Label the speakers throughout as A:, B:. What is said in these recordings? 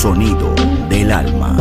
A: Sonido del alma.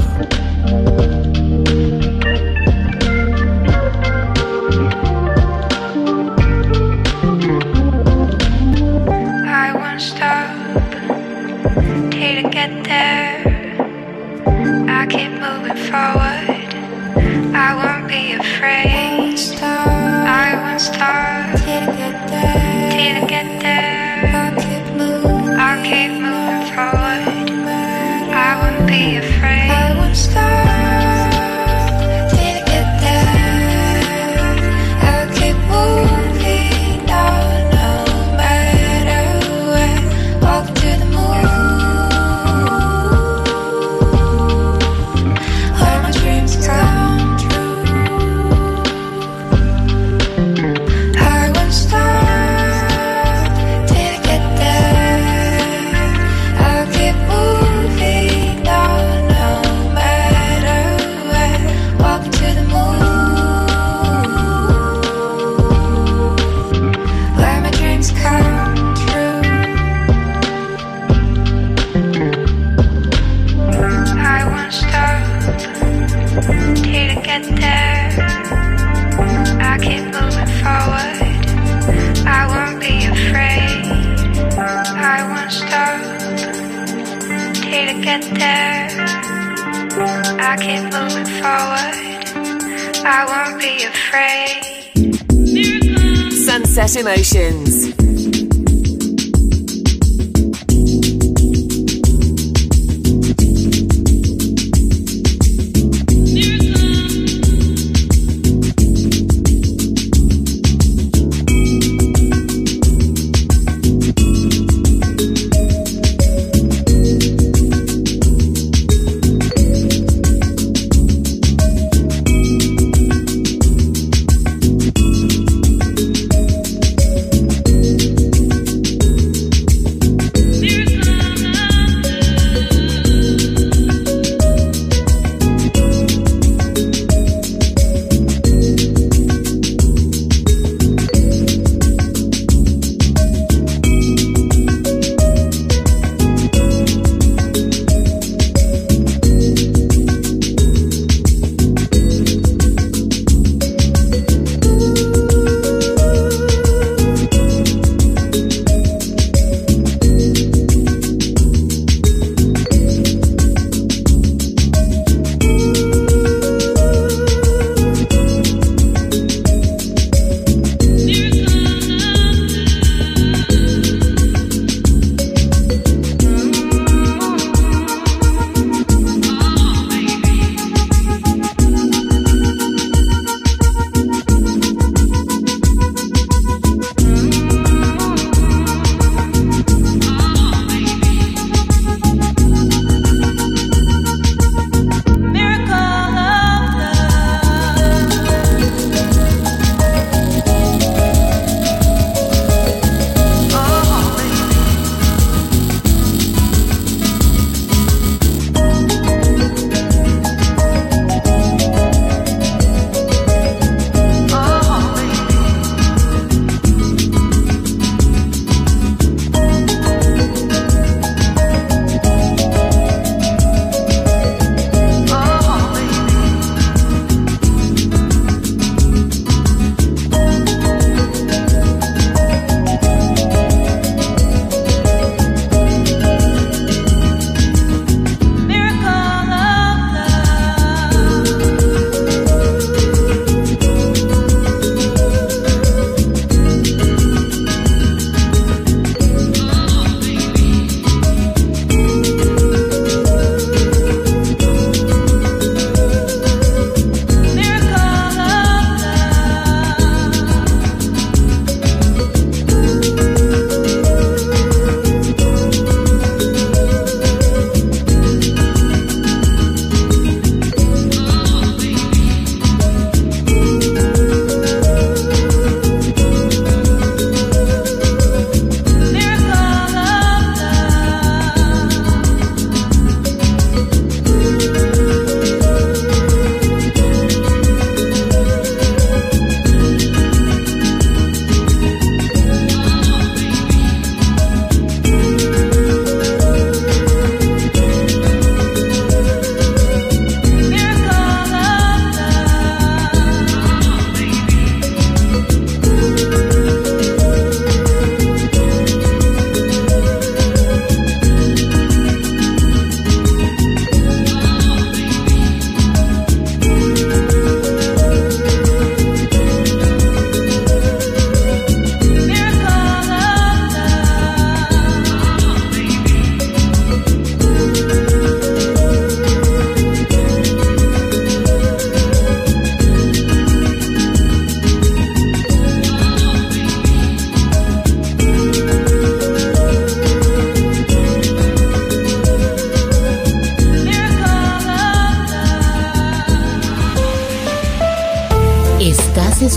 B: Sunset Emotions.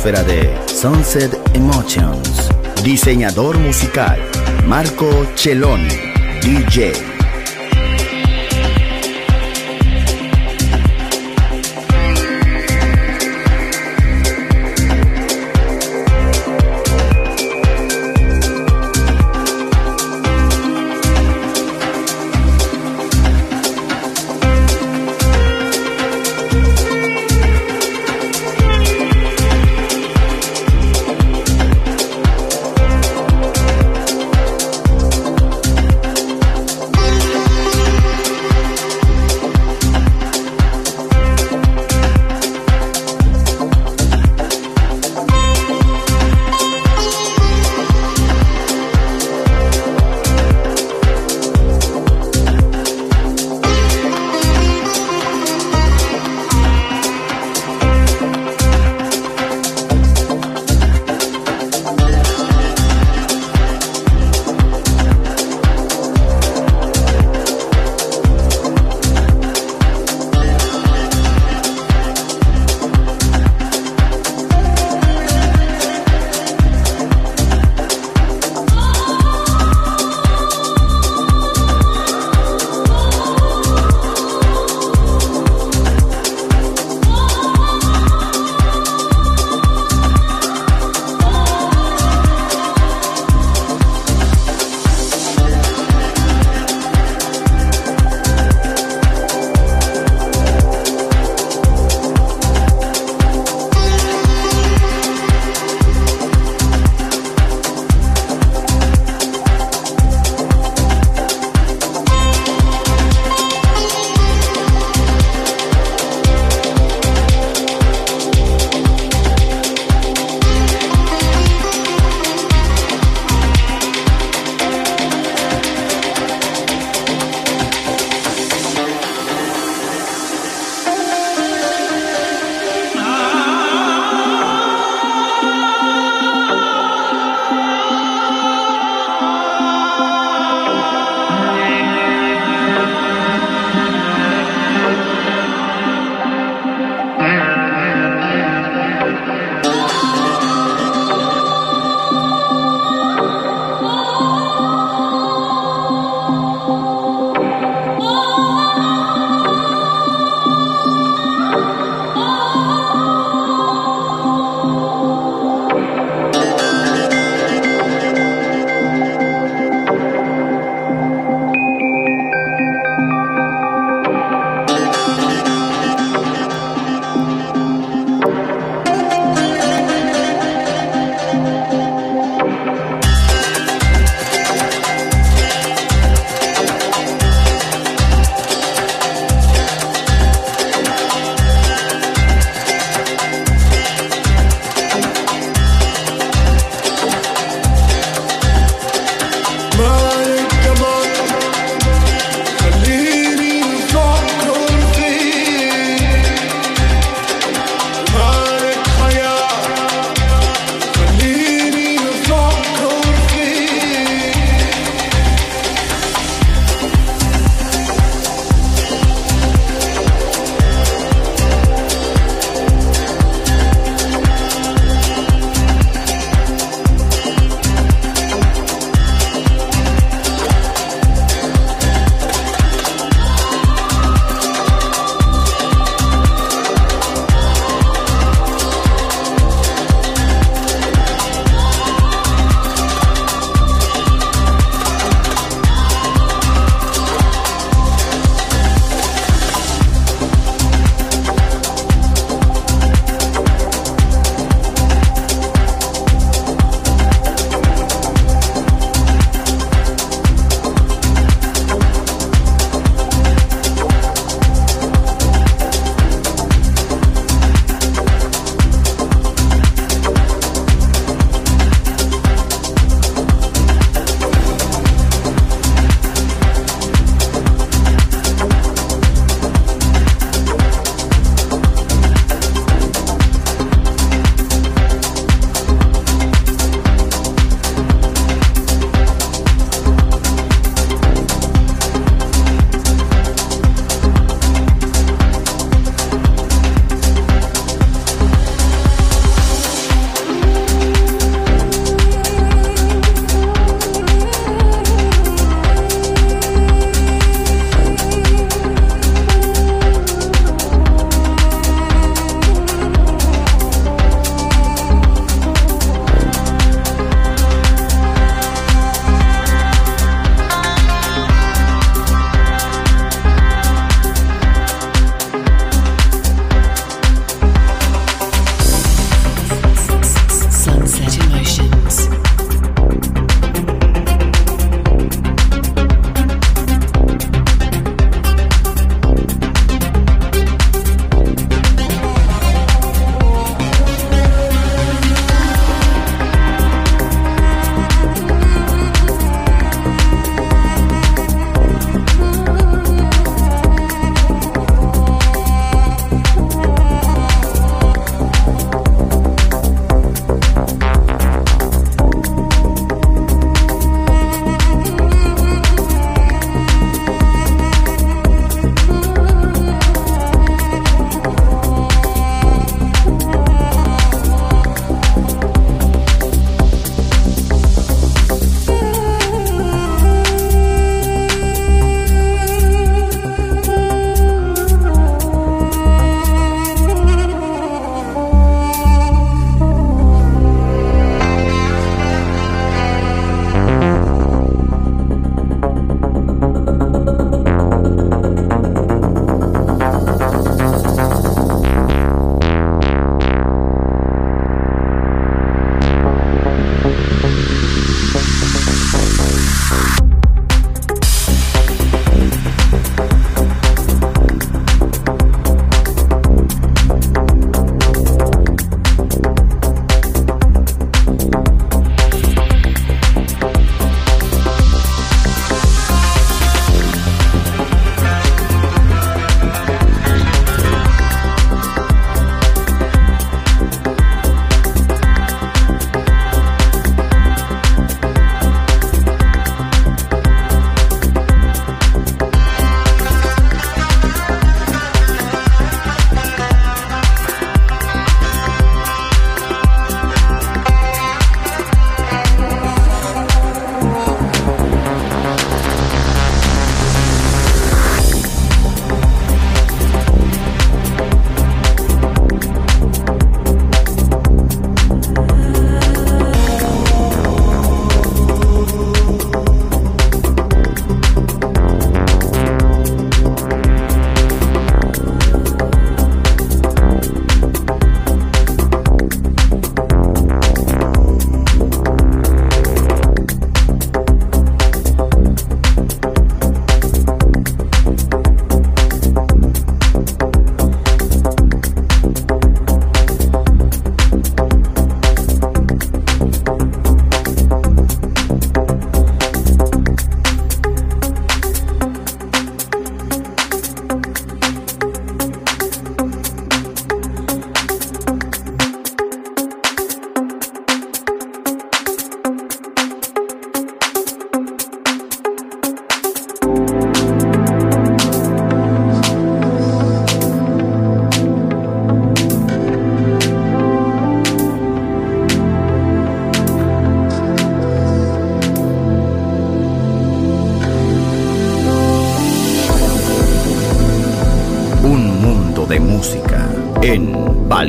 C: Atmósfera de Sunset Emotions. Diseñador musical, Marco Celloni, DJ.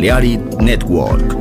A: Balearic Network.